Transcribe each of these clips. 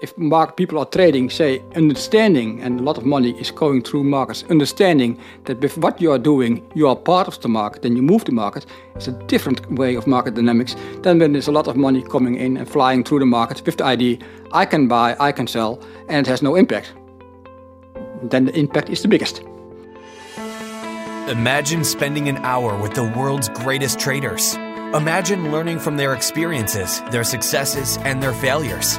if market people are trading, say, understanding, and a lot of money is going through markets, understanding that with what you are doing, you are part of the market, then you move the market. It's a different way of market dynamics than when there's a lot of money coming in and flying through the market with the idea, I can buy, I can sell, and it has no impact. Then the impact is the biggest. Imagine spending an hour with the world's greatest traders. Imagine learning from their experiences, their successes, and their failures.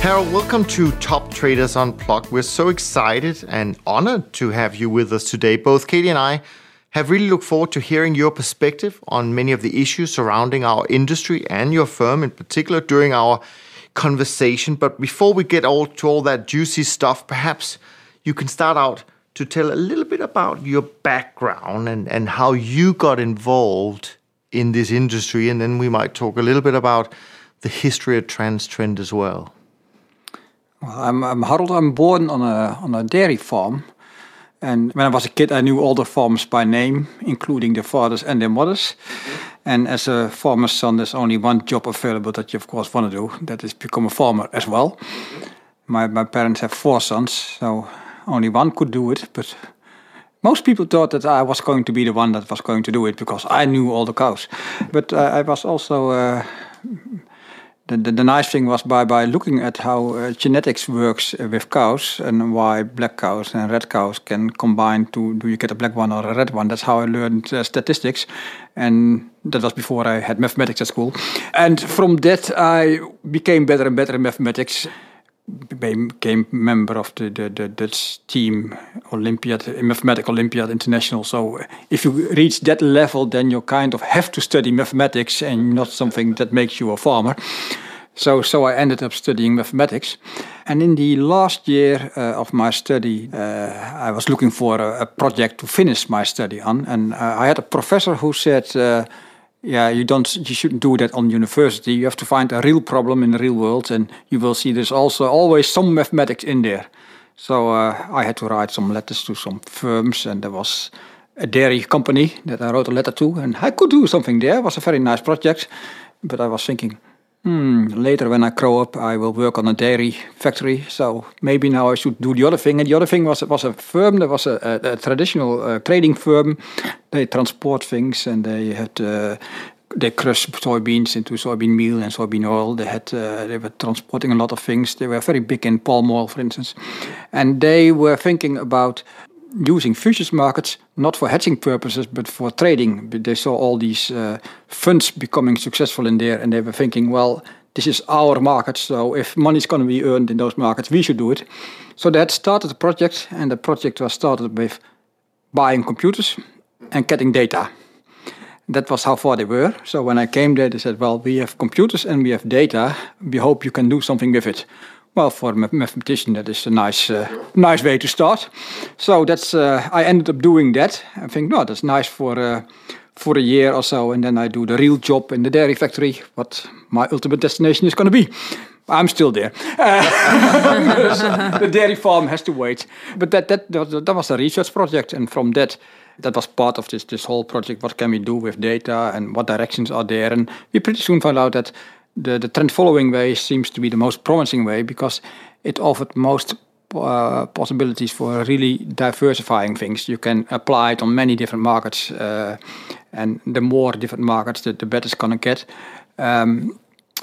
Harold, welcome to Top Traders Unplugged. We're so excited and honored to have you with us today. Both Katie and I have really looked forward to hearing your perspective on many of the issues surrounding our industry and your firm in particular during our conversation. But before we get all to all that juicy stuff, perhaps you can start out to tell a little bit about your background and, and how you got involved in this industry, and then we might talk a little bit about the history of Transtrend as well. Well, I'm, I'm Harold. I'm born on a on a dairy farm, and when I was a kid, I knew all the farms by name, including their fathers and their mothers. And as a farmer's son, there's only one job available that you, of course, want to do. That is become a farmer as well. My my parents have four sons, so only one could do it. But most people thought that I was going to be the one that was going to do it because I knew all the cows. But uh, I was also. Uh, the, the, the, nice thing was by, by looking at how uh, genetics works with cows and why black cows and red cows can combine to do you get a black one or a red one. That's how I learned uh, statistics, and that was before I had mathematics at school. And from that, I became better and better in mathematics became member of the, the, the Dutch team Olympiad, Mathematical Olympiad International. So if you reach that level, then you kind of have to study mathematics and not something that makes you a farmer. So, so I ended up studying mathematics. And in the last year uh, of my study, uh, I was looking for a, a, project to finish my study on. And uh, I had a professor who said, uh, yeah, you don't, you shouldn't do that on university. You have to find a real problem in the real world, and you will see there's also always some mathematics in there. So uh, I had to write some letters to some firms, and there was a dairy company that I wrote a letter to, and I could do something there. It was a very nice project, but I was thinking, Hmm, later, when I grow up, I will work on a dairy factory. So maybe now I should do the other thing. And the other thing was was a firm. There was a, a, a traditional uh, trading firm. They transport things, and they had uh, they crushed soybeans into soybean meal and soybean oil. They had uh, they were transporting a lot of things. They were very big in palm oil, for instance, and they were thinking about using futures markets not for hedging purposes but for trading. They saw all these uh, funds becoming successful in there, and they were thinking, well, this is our market, so if money is going to be earned in those markets, we should do it. So they had started a project, and the project was started with buying computers and getting data. That was how far they were. So when I came there, they said, well, we have computers and we have data. We hope you can do something with it. Well, for a mathematician, that is a nice, uh, nice way to start. So that's uh, I ended up doing that. I think, no, that's nice for uh, for a year or so, and then I do the real job in the dairy factory. What my ultimate destination is going to be. I'm still there. the dairy farm has to wait. But that, that that was a research project, and from that, that was part of this this whole project. What can we do with data, and what directions are there? And we pretty soon found out that the, the trend following way seems to be the most promising way because it offered most uh, possibilities for really diversifying things. You can apply it on many different markets, uh, and the more different markets, the, the better it's gonna get. Um,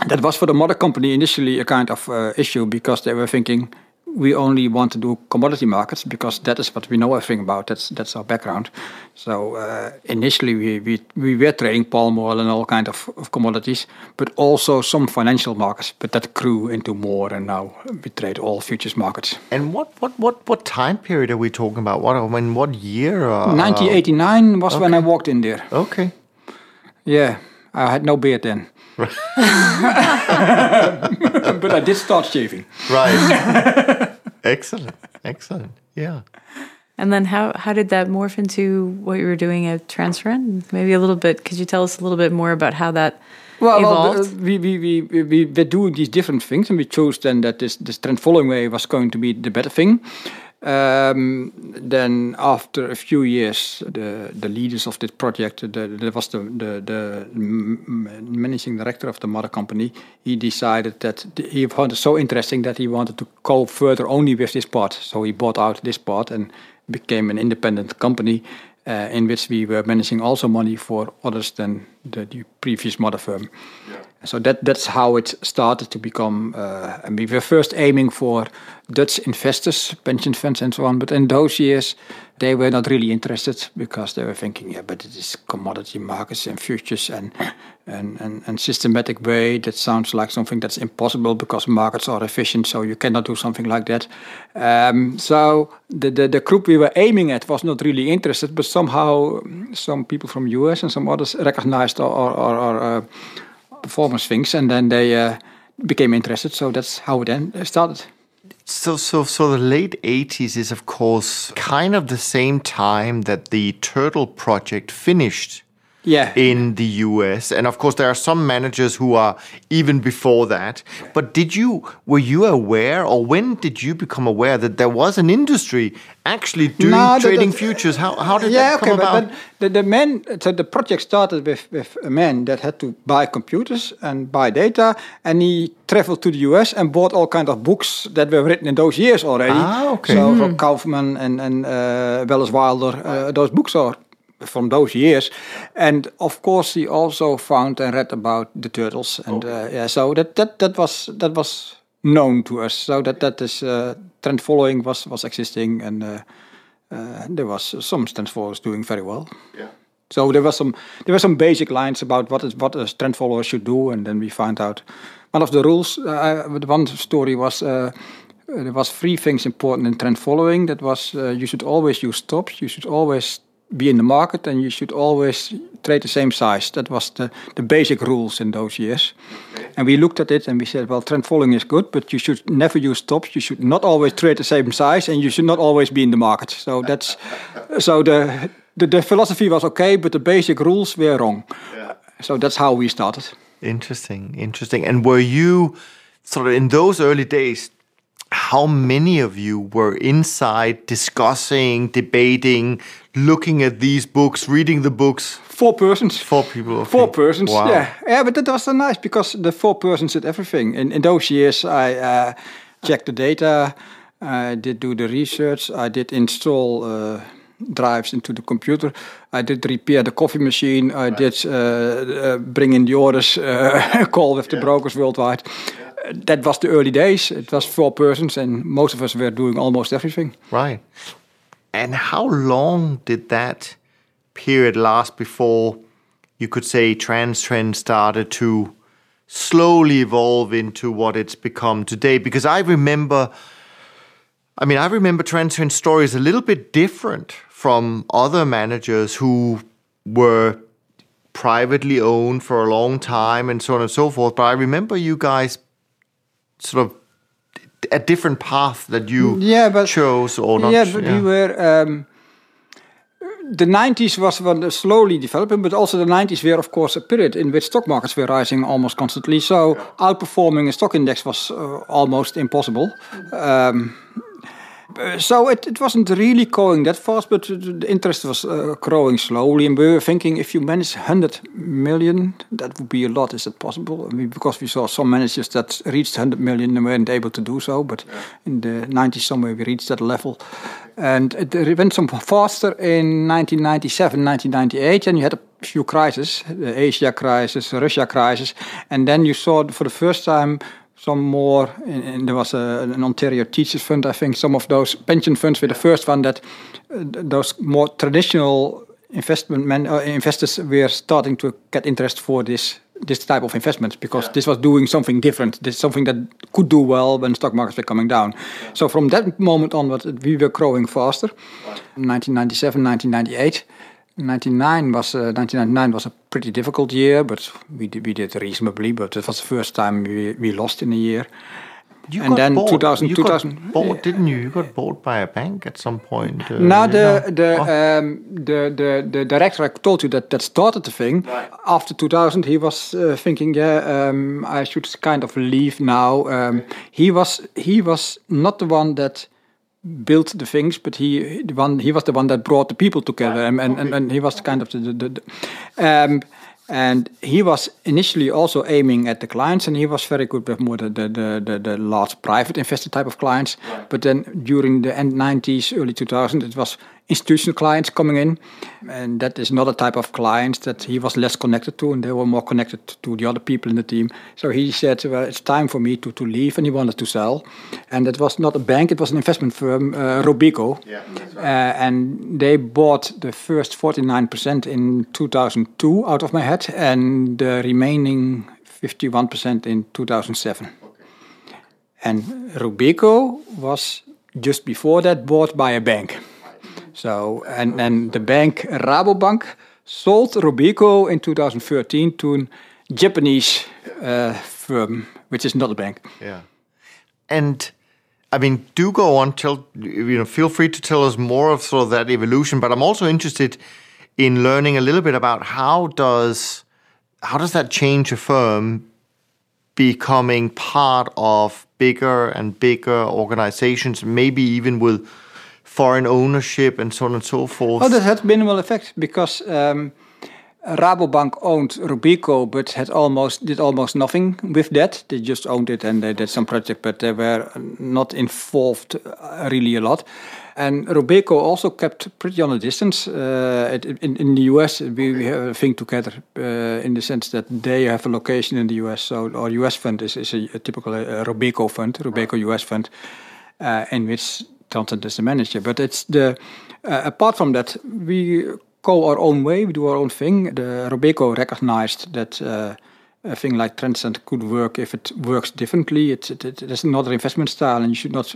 that was for the mother company initially a kind of uh, issue because they were thinking we only want to do commodity markets because that is what we know everything about. That's that's our background. So uh, initially we, we we were trading palm oil and all kind of, of commodities, but also some financial markets. But that grew into more, and now we trade all futures markets. And what what what what time period are we talking about? What I mean, what year? Uh, 1989 was when I walked in there. Okay. Yeah, I had no beard then. but I did start shaving. Right. excellent. Excellent. Yeah. And then how how did that morph into what you were doing at Transtrend? Maybe a little bit. Could you tell us a little bit more about how that well, evolved? Well, we, we, we, we, we were doing these different things, and we chose then that this, this trend following way was going to be the better thing. Um, then after a few years, the the leaders of this project, the, was the, the, the managing director of the mother company. He decided that he found it so interesting that he wanted to go further only with this part. So he bought out this part and became an independent company uh, in which we were managing also money for others than the, the previous mother firm. Yeah. So that that's how it started to become. Uh, we were first aiming for Dutch investors, pension funds, and so on. But in those years, they were not really interested because they were thinking, yeah, but it is commodity markets and futures and and, and, and systematic way. That sounds like something that's impossible because markets are efficient, so you cannot do something like that. Um, so the, the, the group we were aiming at was not really interested, but somehow some people from US and some others recognized or. our, our uh, performance things, and then they uh, became interested. So that's how it then started. So, so, so the late '80s is, of course, kind of the same time that the Turtle project finished yeah. in the US. And of course, there are some managers who are even before that. But did you, were you aware, or when did you become aware that there was an industry actually doing no, trading futures? How, how did yeah, that come okay, about? But, but the, the man, so the project started with, with a man that had to buy computers and buy data, and he traveled to the US and bought all kind of books that were written in those years already. Ah, okay. So mm. from Kaufman and, and uh, Welles Wilder, uh, those books are from those years. And of course, he also found and read about the turtles, and okay. uh, yeah, so that that that was that was known to us. So that that is uh, trend following was was existing, and uh, uh there was some trend followers doing very well. Yeah. So there was some there were some basic lines about what is what a trend follower should do, and then we found out one of the rules. Uh, the one story was. Uh, there was three things important in trend following. That was you should always use stops. You should always be in the market and you should always trade the same size. That was the, the basic rules in those years. Okay. And we looked at it and we said, well, trend following is good, but you should never use stops. You should not always trade the same size and you should not always be in the market. So that's so the, the, the philosophy was okay, but the basic rules were wrong. Yeah. So that's how we started. Interesting, interesting. And were you sort of in those early days? How many of you were inside discussing, debating, looking at these books, reading the books? Four persons. Four people. Okay. Four persons. Wow. Yeah, yeah, but that was so nice because the four persons did everything. In in those years, I uh, checked the data, I did do the research, I did install. Uh, drives into the computer. I did repair the coffee machine. I right. did uh, uh, bring in the orders, uh, call with the yeah. brokers worldwide. Yeah. That was the early days. It was four persons, and most of us were doing almost everything. Right. And how long did that period last before you could say Transtrend started to slowly evolve into what it's become today? Because I remember, I mean, I remember Transtrend stories a little bit different from other managers who were privately owned for a long time and so on and so forth. But I remember you guys sort of a different path that you yeah, but, chose or not? Yeah, but yeah. we were. Um, the 90s was one slowly developing, but also the 90s were, of course, a period in which stock markets were rising almost constantly. So yeah. outperforming a stock index was uh, almost impossible. Um, so it, it wasn't really going that fast, but the interest was uh, growing slowly. And we were thinking if you manage 100 million, that would be a lot. Is that possible? I mean, because we saw some managers that reached 100 million and weren't able to do so. But yeah. in the 90s, somewhere we reached that level. And it went some faster in 1997, 1998. And you had a few crises the Asia crisis, the Russia crisis. And then you saw for the first time some more. And there was a, an Ontario Teachers Fund, I think. Some of those pension funds were the first one that uh, those more traditional investment men, uh, investors were starting to get interest for this this type of investments because yeah. this was doing something different. This is something that could do well when stock markets were coming down. Yeah. So from that moment onward, we were growing faster. Right. 1997, 1998. 99 was uh, 1999 was a pretty difficult year, but we did, we did reasonably. But it was the first time we, we lost in a year. You and then bought, 2000, you 2000 bought, didn't you? You got bought by a bank at some point. Uh, now the the, oh. um, the the the director I told you that that started the thing. Right. After 2000, he was uh, thinking, yeah, um, I should kind of leave now. Um, he was he was not the one that built the things, but he the one he was the one that brought the people together, and, and, and, and he was kind of the, the, the, um, and he was initially also aiming at the clients, and he was very good with more the the, the, the large private investor type of clients. But then during the end 90s, early 2000, it was institutional clients coming in, and that is another type of clients that he was less connected to, and they were more connected to the other people in the team. So he said, "Well, it's time for me to, to leave," and he wanted to sell. And it was not a bank; it was an investment firm, uh, Robeco, yeah, right. uh, and they bought the first 49% in 2002 out of my head, and the remaining 51% in 2007. Okay. And Robeco was just before that bought by a bank. So, and, and the bank Rabobank sold Robeco in 2013 to a Japanese uh, firm, which is not a bank. Yeah. And I mean, do go on. Tell you know, feel free to tell us more of sort of that evolution. But I'm also interested in learning a little bit about how does how does that change a firm becoming part of bigger and bigger organizations, maybe even with foreign ownership and so on and so forth? Oh, that had minimal effect because um, Rabobank owned Robeco, but had almost did almost nothing with that. They just owned it and they did some project, but they were not involved uh, really a lot. And Robeco also kept pretty on a distance. Uh, in, in, the US, we, we, have a thing together uh, in the sense that they have a location in the US. So our US fund is, is a, a typical uh, Robeco fund, Robeco US fund, uh, in which content is the manager. But it's the uh, apart from that, we go our own way. We do our own thing. The Robeco recognized that. Uh, a thing like Transtrend could work if it works differently. It's it, it, it's another investment style, and you should not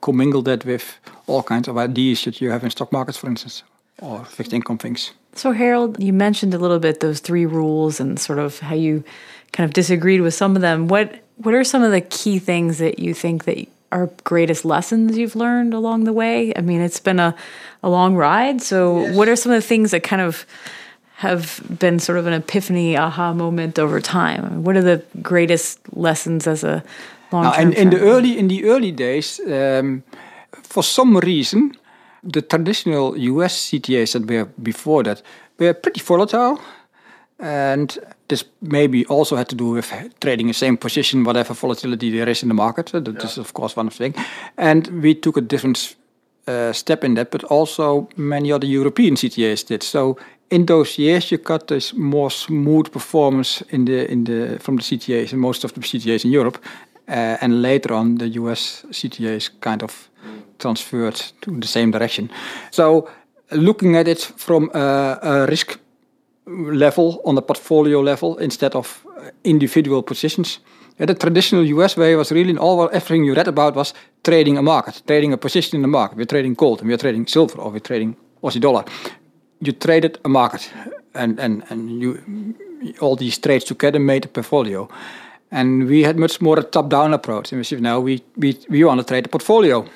commingle that with all kinds of ideas that you have in stock markets, for instance, or fixed income things. So, Harold, you mentioned a little bit those three rules and sort of how you kind of disagreed with some of them. What what are some of the key things that you think that are greatest lessons you've learned along the way? I mean, it's been a, a long ride. So, yes. what are some of the things that kind of have been sort of an epiphany, aha moment over time? I mean, what are the greatest lessons as a long term? In, in, the early in the early days, um, for some reason, the traditional U.S. CTAs that were before that were pretty volatile, and this maybe also had to do with trading the same position, whatever volatility there is in the market. That yeah. is, of course, one things. And we took a different uh, step in that, but also many other European CTAs did. So in those years, you got this more smooth performance in the in the from the CTAs and most of the CTAs in Europe, uh, and later on the US CTAs kind of transferred to the same direction. So looking at it from a, a risk level, on the portfolio level, instead of uh, individual positions. Yeah, the traditional US way was really all everything you read about was trading a market, trading a position in the market. We're trading gold and we're trading silver or we're trading Aussie dollar. You traded a market and, and, and you all these trades together made a portfolio. And we had much more a top-down approach. And we said, now we, we, we want to trade a portfolio.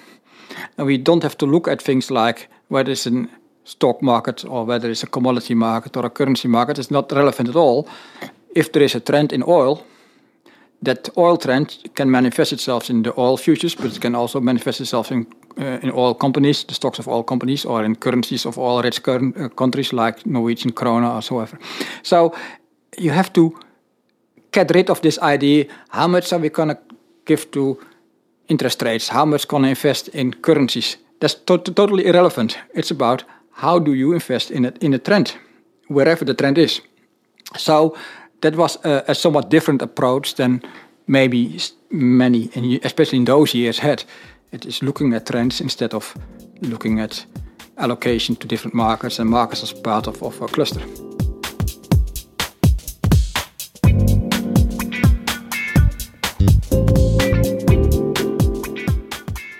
And we don't have to look at things like whether it's an stock market or whether it's a commodity market or a currency market is not relevant at all. If there is a trend in oil, that oil trend can manifest itself in the oil futures, but it can also manifest itself in uh, in oil companies, the stocks of oil companies, or in currencies of oil-rich uh, countries like Norwegian krona or so ever. So you have to get rid of this idea: how much are we gonna give to interest rates? How much gonna invest in currencies? That's to totally irrelevant. It's about how do you invest in a, in a trend, wherever the trend is. So that was a, a somewhat different approach than maybe many, especially in those years, had. It is looking at trends instead of looking at allocation to different markets and markets as part of, of a cluster.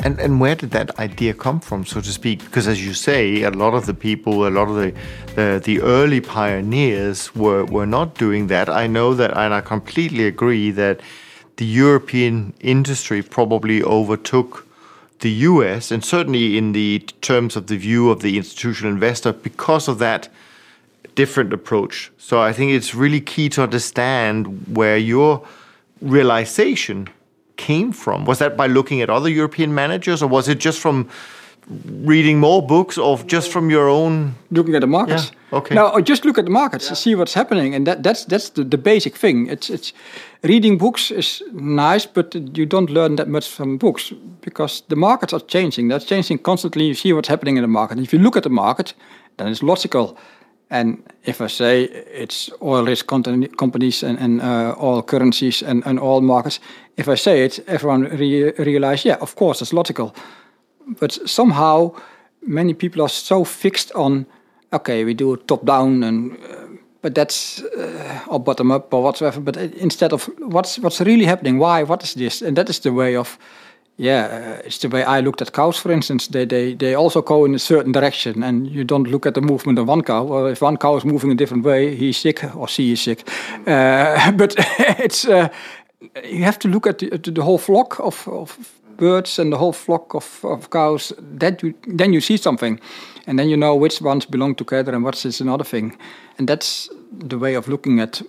And and where did that idea come from, so to speak? Because as you say, a lot of the people, a lot of the the, the early pioneers were were not doing that. I know that, and I completely agree that the European industry probably overtook the US, and certainly in the terms of the view of the institutional investor, because of that different approach. So I think it's really key to understand where your realization came from? Was that by looking at other European managers, or was it just from reading more books, or just from your own looking at the markets? Yeah. Okay. Now, just look at the markets, yeah. see what's happening, and that, that's that's the, the basic thing. It's it's reading books is nice, but you don't learn that much from books because the markets are changing. They're changing constantly. You see what's happening in the market. And if you look at the market, then it's logical and if I say it's oil risk companies and, and uh, oil currencies and, and oil markets, if I say it, everyone re realize, yeah, of course, it's logical. But somehow, many people are so fixed on, okay, we do it top down, and uh, but that's uh, or bottom up or whatsoever. But instead of what's what's really happening, why, what is this, and that is the way of yeah, uh, it's the way I looked at cows, for instance. They, they, they also go in a certain direction, and you don't look at the movement of one cow. Well, if one cow is moving a different way, he's sick or she is sick. Uh, but it's uh, you have to look at the, at the whole flock of, of birds and the whole flock of, of cows. That you, then you see something, and then you know which ones belong together and what's is another thing. And that's the way of looking at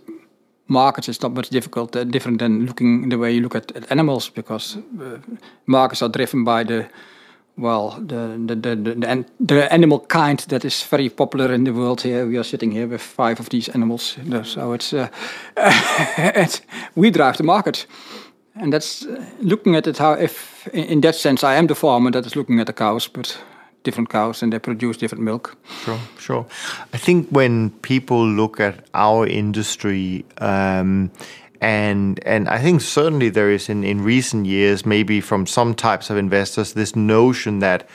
markets is not much difficult, uh, different than looking the way you look at, at animals because uh, markets are driven by the well the the, the the, the animal kind that is very popular in the world here. We are sitting here with five of these animals, so it's, uh, it's we drive the market. And that's uh, looking at it how if in that sense I am the farmer that is looking at the cows, but different cows and they produce different milk. Sure, sure. I think when people look at our industry, um, and and I think certainly there is in, in recent years, maybe from some types of investors, this notion that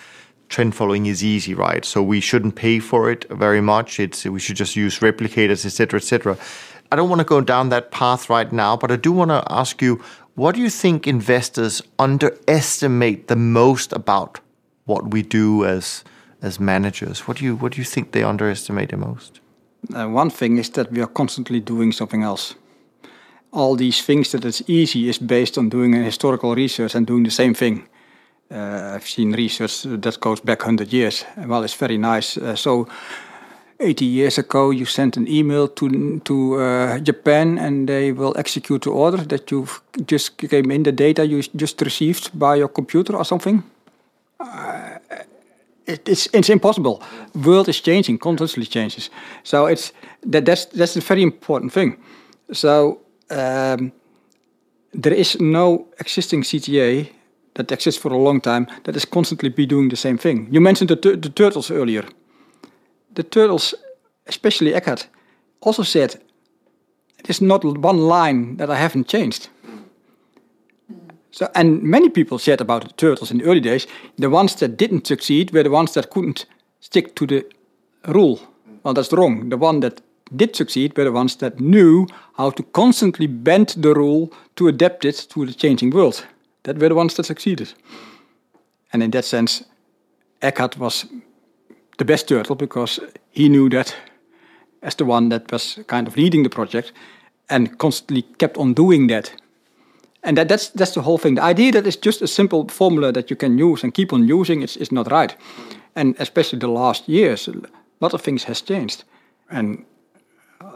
trend following is easy, right? So we shouldn't pay for it very much. It's we should just use replicators, etc., etc. I don't want to go down that path right now, but I do want to ask you, what do you think investors underestimate the most about what we do as as managers? What do you what do you think they underestimate the most? Uh, one thing is that we are constantly doing something else. All these things that it's easy is based on doing a historical research and doing the same thing. Uh, I've seen research that goes back 100 years. Well, it's very nice. Uh, so, 80 years ago, you sent an email to to uh, Japan, and they will execute the order that you just came in the data you just received by your computer or something it, it's it's impossible. World is changing, constantly changes. So it's that that's that's a very important thing. So um, there is no existing CTA that exists for a long time that is constantly be doing the same thing. You mentioned the, the turtles earlier. The turtles, especially Eckhardt, also said, "There's not one line that I haven't changed." So, and many people said about the turtles in the early days, the ones that didn't succeed were the ones that couldn't stick to the rule. Well, that's wrong. The one that did succeed were the ones that knew how to constantly bend the rule to adapt it to the changing world. That were the ones that succeeded. And in that sense, Eckhardt was the best turtle because he knew that as the one that was kind of leading the project and constantly kept on doing that and that, that's that's the whole thing. The idea that it's just a simple formula that you can use and keep on using is, is not right. And especially the last years, a lot of things has changed, and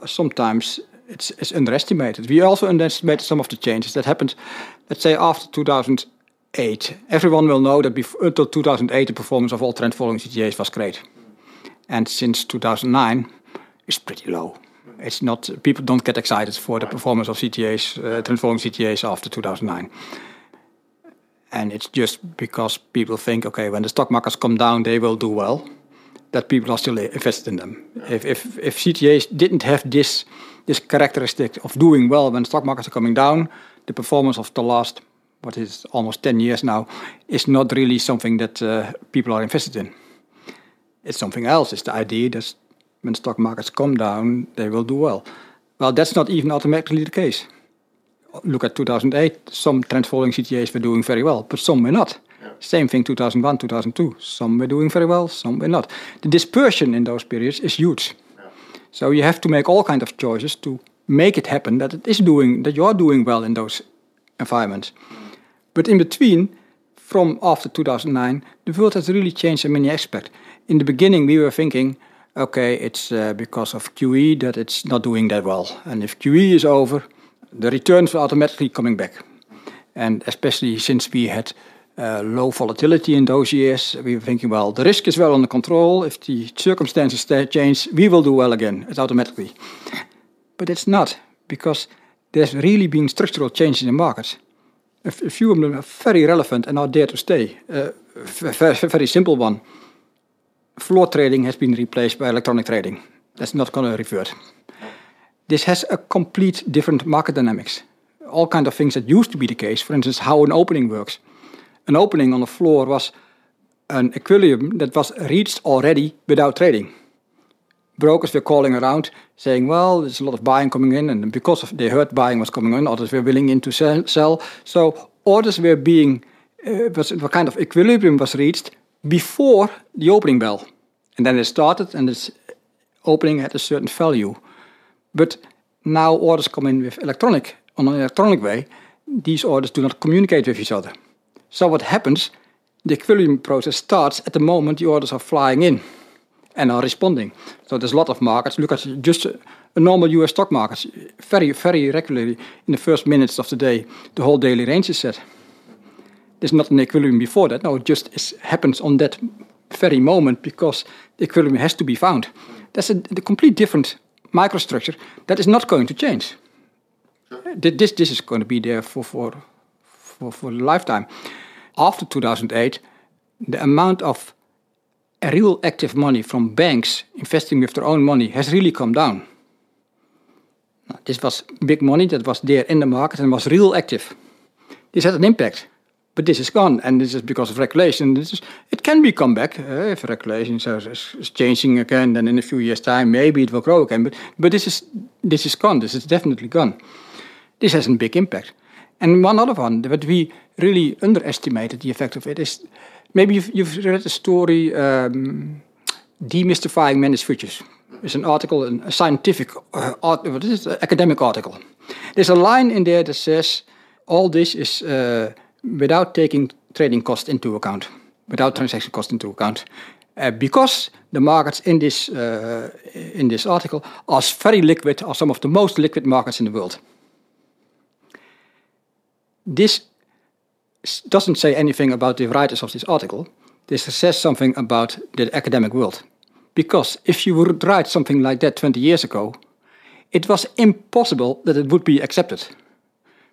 sometimes it's, it's underestimated. We also underestimated some of the changes that happened. Let's say after 2008, everyone will know that before, until 2008 the performance of all trend following CTAs was great, and since 2009 it's pretty low it's not people don't get excited for the performance of CTAs, uh, transforming CTAs after 2009. And it's just because people think, okay, when the stock markets come down, they will do well. That people are still invested in them. If, if, if CTAs didn't have this, this characteristic of doing well when stock markets are coming down, the performance of the last, what is almost 10 years now, is not really something that uh, people are invested in. It's something else. It's the idea that when stock markets come down, they will do well. Well, that's not even automatically the case. Look at 2008. Some trend following CTAs were doing very well, but some were not. Same thing 2001, 2002. Some were doing very well, some were not. The dispersion in those periods is huge. So you have to make all kind of choices to make it happen that it is doing that you are doing well in those environments. But in between, from after 2009, the world has really changed in many aspects. In the beginning, we were thinking, okay, it's uh, because of QE that it's not doing that well, and if QE is over, the returns are automatically coming back. And especially since we had low volatility in those years. We were thinking, well, the risk is well under control. If the circumstances change, we will do well again. It's automatically. But it's not, because there's really been structural changes in the markets. A, a few of them are very relevant and are there to stay. Uh, very, very simple one. Floor trading has been replaced by electronic trading. That's not going to revert. This has a complete different market dynamics. All kind of things that used to be the case, for instance, how an opening works an opening on the floor was an equilibrium that was reached already without trading. Brokers were calling around saying, well, there's a lot of buying coming in, and because of, they heard buying was coming in, others were willing in to sell. So orders were being, uh, was, a kind of equilibrium was reached before the opening bell. And then it started, and its opening had a certain value. But now orders come in with electronic, on an electronic way. These orders do not communicate with each other. So what happens? The equilibrium process starts at the moment the orders are flying in and are responding. So there's a lot of markets. Look at just a normal US stock market. Very, very regularly in the first minutes of the day, the whole daily range is set. There's not an equilibrium before that. No, it just happens on that very moment because the equilibrium has to be found. That's a, a complete different microstructure that is not going to change. This, this is going to be there for, for, for, for a lifetime after 2008, the amount of real active money from banks investing with their own money has really come down. This was big money that was there in the market and was real active. This had an impact, but this is gone, and this is because of regulation. Is, it can be come back uh, if regulation is, is, changing again. Then in a few years' time, maybe it will grow again. But but this is this is gone. This is definitely gone. This has a big impact. And one other one that we really underestimated the effect of it is maybe you've, you've read the story um, Demystifying Managed Futures. It's an article, a scientific, uh, art, what is it, academic article. There's a line in there that says all this is uh, without taking trading costs into account, without transaction costs into account. Uh, because the markets in this, uh, in this article are very liquid, are some of the most liquid markets in the world. This doesn't say anything about the writers of this article. This says something about the academic world. Because if you would write something like that 20 years ago, it was impossible that it would be accepted.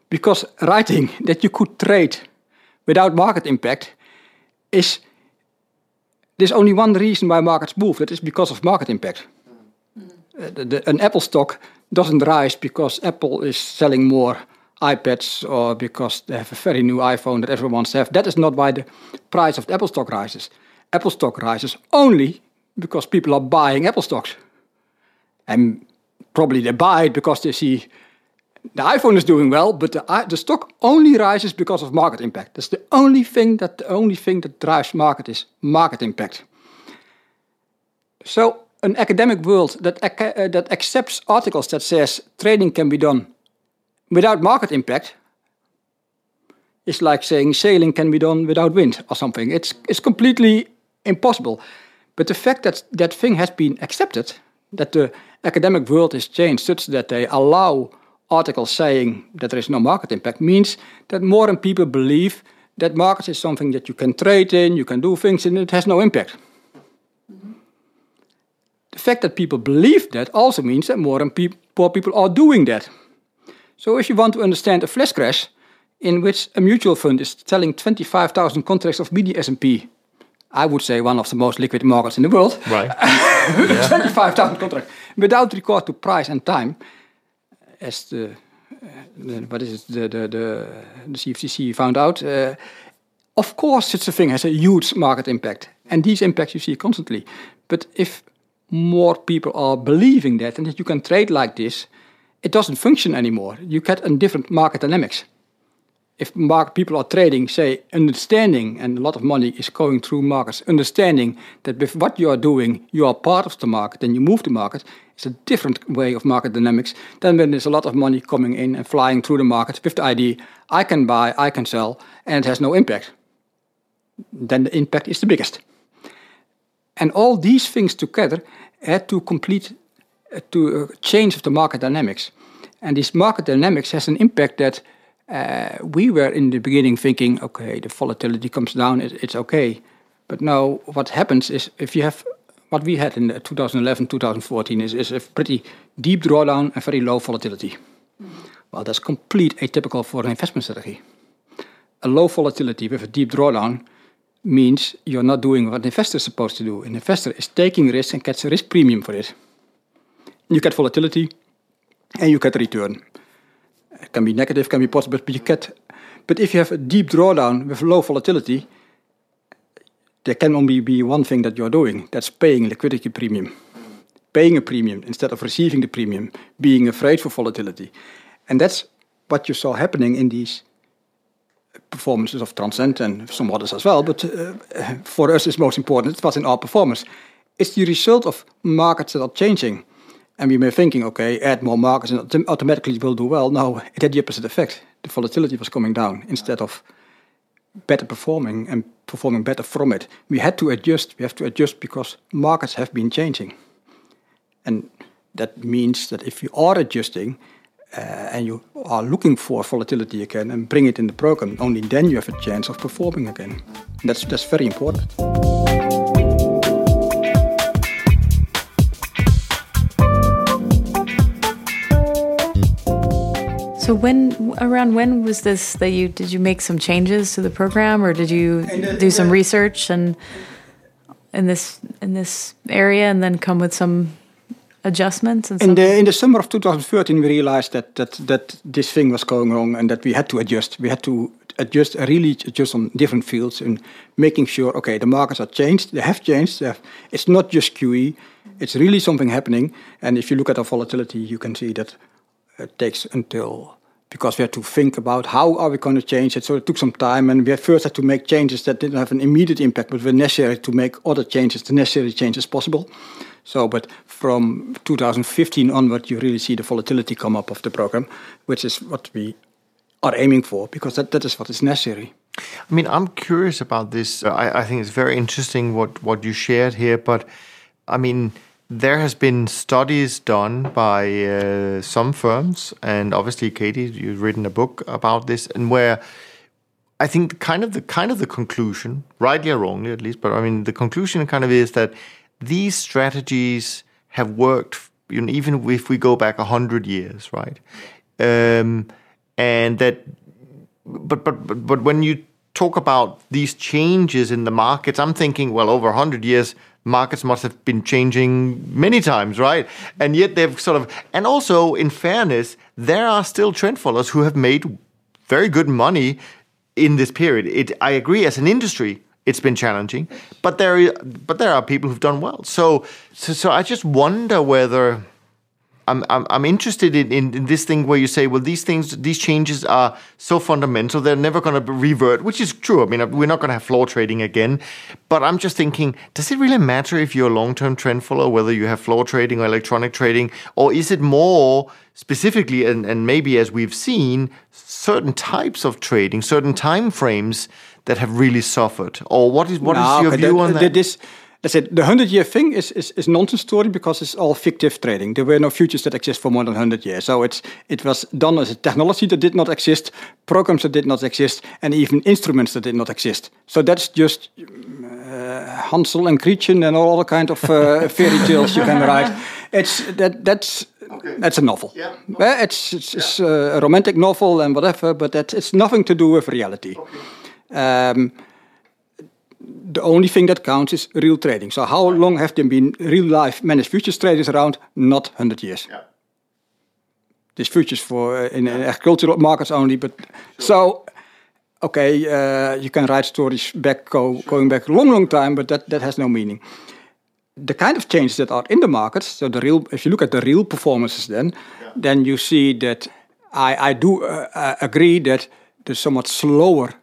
Because writing that you could trade without market impact is there's only one reason why markets move that is because of market impact. Mm. The, the, an Apple stock doesn't rise because Apple is selling more iPads or because they have a very new iPhone that everyone wants to have. That is not why the price of the Apple stock rises. Apple stock rises only because people are buying Apple stocks. And probably they buy it because they see the iPhone is doing well, but the, the stock only rises because of market impact. That's the only thing that the only thing that drives market is market impact. So an academic world that, uh, that accepts articles that says trading can be done without market impact it's like saying sailing can be done without wind or something. It's, it's completely impossible. But the fact that that thing has been accepted, that the academic world is changed such that they allow articles saying that there is no market impact, means that more and people believe that markets is something that you can trade in, you can do things in, it has no impact. The fact that people believe that also means that more and pe more people are doing that. So if you want to understand a flash crash in which a mutual fund is selling 25,000 contracts of BDS&P I would say, one of the most liquid markets in the world. Right. 25,000 contracts without regard to price and time, as the, uh, the what is it, the, the, the, the CFTC found out. Uh, of course, such a thing has a huge market impact, and these impacts you see constantly. But if more people are believing that and that you can trade like this, it doesn't function anymore. You get a different market dynamics if market people are trading, say, understanding, and a lot of money is going through markets, understanding that with what you are doing, you are part of the market and you move the market, it's a different way of market dynamics than when there's a lot of money coming in and flying through the market with the idea, I can buy, I can sell, and it has no impact. Then the impact is the biggest. And all these things together had to complete, to uh, change of the market dynamics. And this market dynamics has an impact that uh, we were in the beginning thinking, okay, the volatility comes down, it, it's okay. But now what happens is if you have what we had in 2011, 2014 is, is a pretty deep drawdown and very low volatility. Mm. Well, that's complete atypical for an investment strategy. A low volatility with a deep drawdown means you're not doing what an investor is supposed to do. An investor is taking risk and gets a risk premium for it. You get volatility and you get return. It can be negative, can be positive, but you get. But if you have a deep drawdown with low volatility, there can only be one thing that you're doing. That's paying liquidity premium, paying a premium instead of receiving the premium, being afraid for volatility, and that's what you saw happening in these performances of Transtrend and some others as well. But uh, for us, it's most important. It was in our performance. It's the result of markets that are changing. And we were thinking, okay, add more markets and automatically it will do well. No, it had the opposite effect. The volatility was coming down instead of better performing and performing better from it. We had to adjust. We have to adjust because markets have been changing. And that means that if you are adjusting uh, and you are looking for volatility again and bring it in the program, only then you have a chance of performing again. That's, that's very important. So when around when was this that you did you make some changes to the program or did you do some research and in this in this area and then come with some adjustments in the in the summer of 2013 we realized that that that this thing was going wrong and that we had to adjust. We had to adjust really adjust on different fields and making sure okay the markets are changed they have changed they have, it's not just QE it's really something happening. And if you look at our volatility you can see that it takes until because we had to think about how are we going to change it. So it took some time, and we first had to make changes that didn't have an immediate impact, but were necessary to make other changes, the necessary changes possible. So, but from 2015 onward, you really see the volatility come up of the program, which is what we are aiming for, because that, that is what is necessary. I mean, I'm curious about this. I, I think it's very interesting what, what you shared here, but I mean, there has been studies done by uh, some firms, and obviously, Katie, you've written a book about this, and where I think kind of the kind of the conclusion, rightly or wrongly at least, but I mean the conclusion kind of is that these strategies have worked, you know, even if we go back hundred years, right? Um, and that, but but but when you talk about these changes in the markets, I'm thinking, well, over hundred years, markets must have been changing many times, right? And yet they've sort of, and also in fairness, there are still trend followers who have made very good money in this period. It, I agree, as an industry, it's been challenging, but there, but there are people who've done well. So, so, so I just wonder whether I'm, I'm, I'm interested in, in, in, this thing where you say, well, these things, these changes are so fundamental, they're never going to revert, which is true. I mean, uh, we're not going to have floor trading again. But I'm just thinking, does it really matter if you're a long term trend follower, whether you have floor trading or electronic trading? Or is it more specifically, and, and maybe as we've seen, certain types of trading, certain time frames that have really suffered? Or what is, what no, is your view the, on that? This, that's it. The 100 year thing is, is, is nonsense story because it's all fictive trading. There were no futures that exist for more than 100 years. So it's, it was done as a technology that did not exist, programs that did not exist, and even instruments that did not exist. So that's just uh, Hansel and Gretchen and all other kind of uh, fairy tales you can write. It's, that, that's, okay. that's a novel. Yeah. Okay. It's, it's, yeah. it's, a romantic novel and whatever, but that, it's nothing to do with reality. Okay. Um, the only thing that counts is real trading. So how long have there been real life managed futures traders around? Not 100 years. Yeah. This futures for uh, in, in agricultural markets only, but so okay, uh, you can write stories back go, going back a long, long time, but that, that has no meaning. The kind of changes that are in the markets, so the real, if you look at the real performances, then then you see that I I do uh, uh, agree that the somewhat slower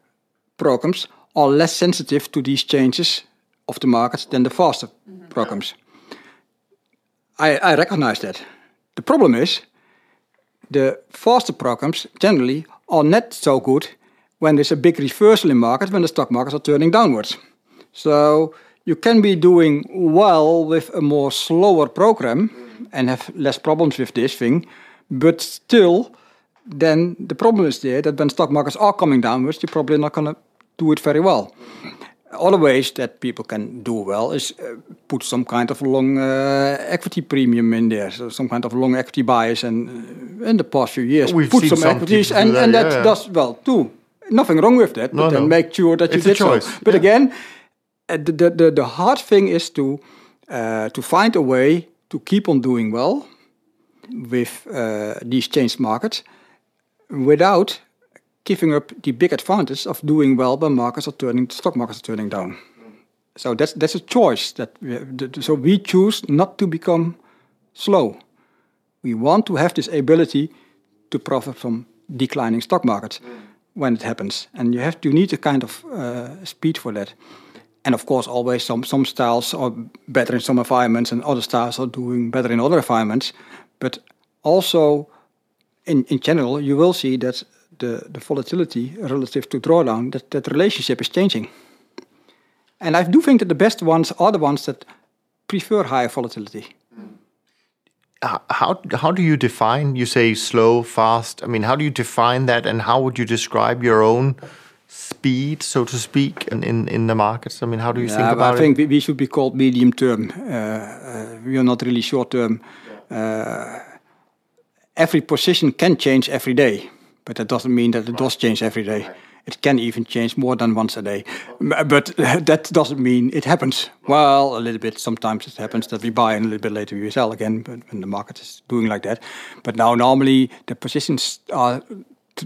programs are less sensitive to these changes of the markets than the faster mm-hmm. programs. I, I recognize that. The problem is the faster programs generally are not so good when there's a big reversal in markets when the stock markets are turning downwards. So you can be doing well with a more slower program mm-hmm. and have less problems with this thing, but still, then the problem is there that when stock markets are coming downwards, you're probably not going to do it very well. Other ways that people can do well is uh, put some kind of long uh, equity premium in there, so some kind of long equity bias. And uh, in the past few years, We've put seen some, some equities, and, that, and that yeah, yeah. does well too. Nothing wrong with that, No, but then no. make sure that It's you a did so. choice, But yeah. again, uh, the, the, the, the hard thing is to uh, to find a way to keep on doing well with uh, these changed markets without giving up the big advantage of doing well when markets are turning, stock markets are turning down. So that's that's a choice that we so we choose not to become slow. We want to have this ability to profit from declining stock markets when it happens, and you have to need a kind of uh, speed for that. And of course, always some some styles are better in some environments, and other styles are doing better in other environments. But also, in in general, you will see that the the volatility relative to drawdown that that relationship is changing. And I do think that the best ones are the ones that prefer higher volatility. How how do you define? You say slow, fast. I mean, how do you define that, and how would you describe your own speed, so to speak, in in, in the markets? I mean, how do you think Uh, about I think it? we, we should be called medium term. Uh, uh, we are not really short term. Uh, every position can change every day, but that doesn't mean that it does change every day. It can even change more than once a day. Uh, but uh, that doesn't mean it happens. Well, a little bit. Sometimes it happens that we buy and a little bit later we sell again, but when the market is doing like that. But now, normally, the positions are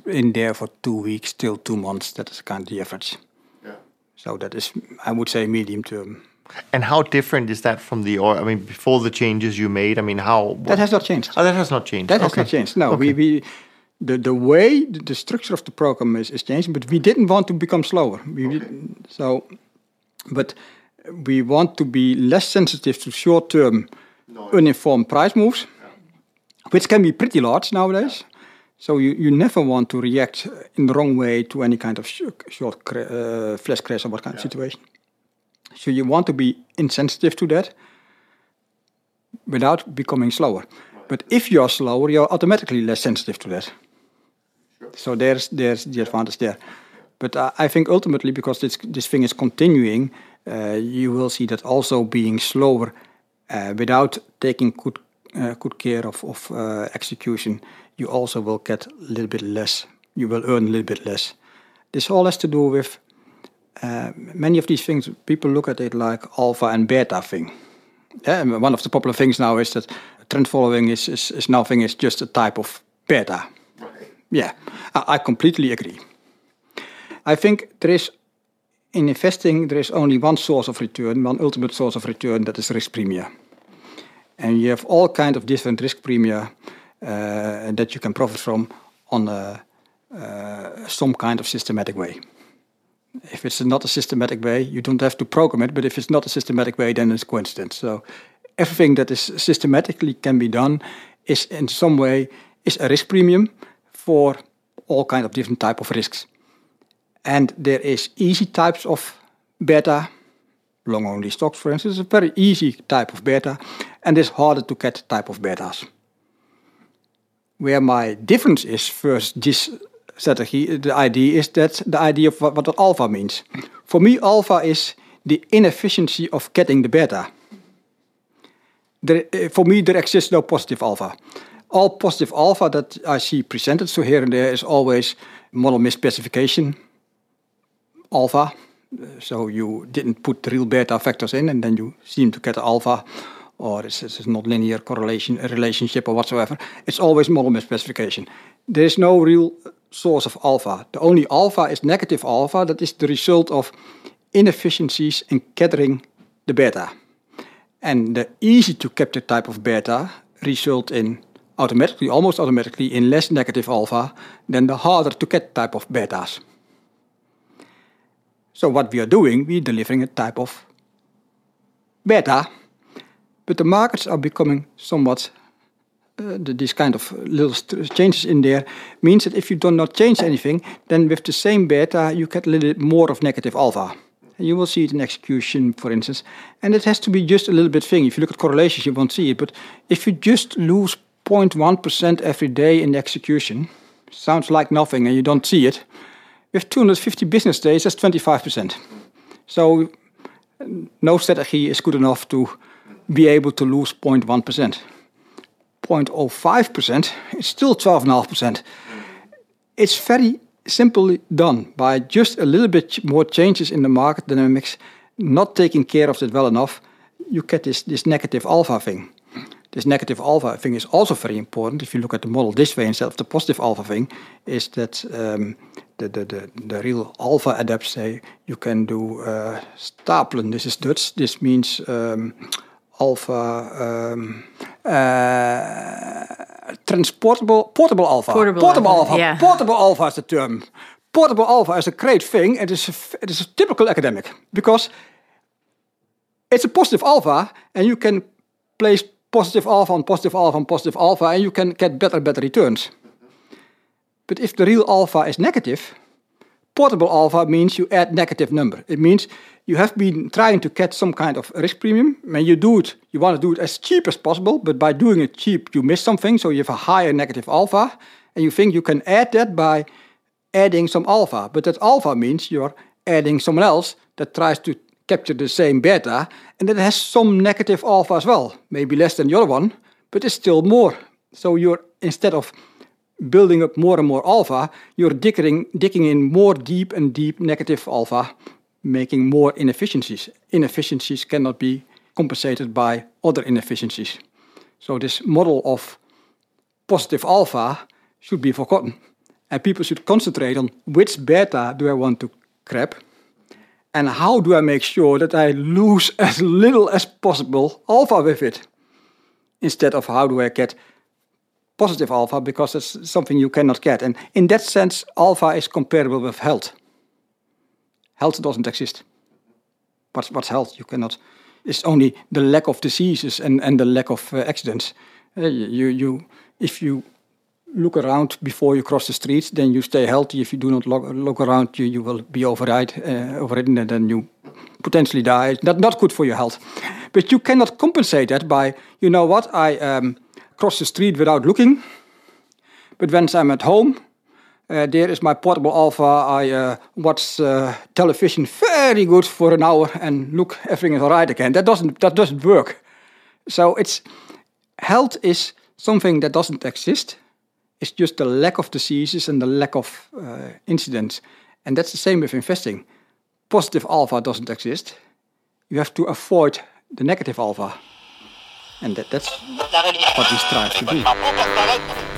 in there for two weeks till two months. That is kind of the average. Yeah. So that is, I would say, medium term. And how different is that from the? Or I mean, before the changes you made. I mean, how? What, That has not changed. Oh, that has not changed. That has not changed. No, we, we the the way the, structure of the program is, is changing, but we didn't want to become slower. We didn't- so, but we want to be less sensitive to short term uniform price moves, which can be pretty large nowadays. So you, you never want to react in the wrong way to any kind of sh- short cra- uh, flash crash or what kind of situation. So you want to be insensitive to that without becoming slower. But if you are slower, you're automatically less sensitive to that. So there's there's the advantage there. But uh, I think ultimately, because this this thing is continuing, uh, you will see that also being slower uh, without taking good uh, good care of of uh, execution, you also will get a little bit less. You will earn a little bit less. This all has to do with uh, many of these things. People look at it like alpha and beta thing. Yeah, and one of the popular things now is that trend following is, is, is nothing, it's just a type of beta. Yeah, I, completely agree. I think there is, in investing, there is only one source of return, one ultimate source of return, that is risk premia. And you have all kind of different risk premia uh, that you can profit from on a, uh, some kind of systematic way. If it's not a systematic way, you don't have to program it. But if it's not a systematic way, then it's coincidence. So everything that is systematically can be done is in some way is a risk premium for all kind of different type of risks. And there is easy types of beta, long only stocks, for instance, is a very easy type of beta, and there's harder to get type of betas. Where my difference is first this strategy, the idea is that the idea of what, what alpha means. For me, alpha is the inefficiency of getting the beta. There, eh, for me, there exists no positive alpha. All positive alpha that I see presented, so here and there, is always model misspecification alpha. so you didn't put real beta factors in, and then you seem to get alpha, or it's, it's not linear correlation relationship or whatsoever. It's always model misspecification. There is no real source of alpha. The only alpha is negative alpha. That is the result of inefficiencies in gathering the beta. And the easy to capture type of beta result in automatically, almost automatically, in less negative alpha than the harder to get type of betas. So what we are doing, we're delivering a type of beta, but the markets are becoming somewhat uh, these kind of little changes in there means that if you do not change anything, then with the same beta you get a little bit more of negative alpha. And you will see it in execution, for instance. And it has to be just a little bit thing. If you look at correlations, you won't see it. But if you just lose 0.1% every day in the execution, sounds like nothing and you don't see it. With 250 business days, that's 25%. So no strategy is good enough to be able to lose 0.1%. 0.05% is still 12.5%. It's very simply done by just a little bit more changes in the market dynamics, not taking care of it well enough, you get this, this negative alpha thing. This negative alpha thing is also very important. If you look at the model this way instead of the positive alpha thing, is that um, the, the, the, the, real alpha adapts say you can do uh, stapelen. This is Dutch. This means um, alpha um, uh, transportable portable alpha. Portable, portable alpha. alpha. Yeah. Portable alpha is the term. Portable alpha is a great thing. It is a, it is a typical academic because it's a positive alpha, and you can place positive alpha on positive alpha on positive alpha, and you can get better better returns. But if the real alpha is negative, portable alpha means you add negative number. It means you have been trying to get some kind of risk premium. When you do it, you want to do it as cheap as possible, but by doing it cheap, you miss something, so you have a higher negative alpha, and you think you can add that by adding some alpha. But that alpha means you're adding someone else that tries to capture the same beta, and that has some negative alpha as well, maybe less than the other one, but it's still more. So you're instead of building up more and more alpha, you're digging, digging in more deep and deep negative alpha making more inefficiencies. Inefficiencies cannot be compensated by other inefficiencies. So this model of positive alpha should be forgotten. And people should concentrate on which beta do I want to grab and how do I make sure that I lose as little as possible alpha with it. Instead of how do I get positive alpha because it's something you cannot get. And in that sense, alpha is comparable with health health doesn't exist. What's, what's health? You cannot. It's only the lack of diseases and, and the lack of uh, accidents. Uh, you, you, if you look around before you cross the street, then you stay healthy. If you do not look, look around, you, you will be override, uh, overridden and then you potentially die. Not, not good for your health. But you cannot compensate that by, you know what, I um, cross the street without looking. But once I'm at home, uh, there is my portable alpha. I uh, watch uh, television very good for an hour and look, everything is alright again. That doesn't that doesn't work. So it's health is something that doesn't exist. It's just the lack of diseases and the lack of uh, incidents, and that's the same with investing. Positive alpha doesn't exist. You have to avoid the negative alpha, and that, that's what we strive to do.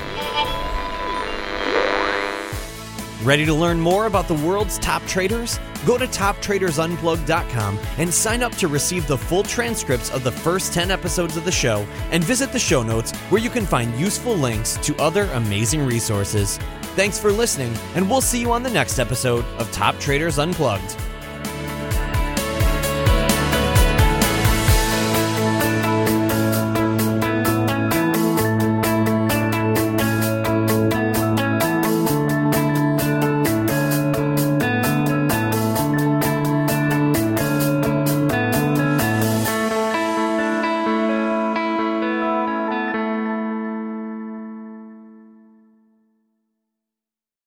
Ready to learn more about the world's top traders? Go to toptradersunplugged.com and sign up to receive the full transcripts of the first 10 episodes of the show and visit the show notes where you can find useful links to other amazing resources. Thanks for listening, and we'll see you on the next episode of Top Traders Unplugged.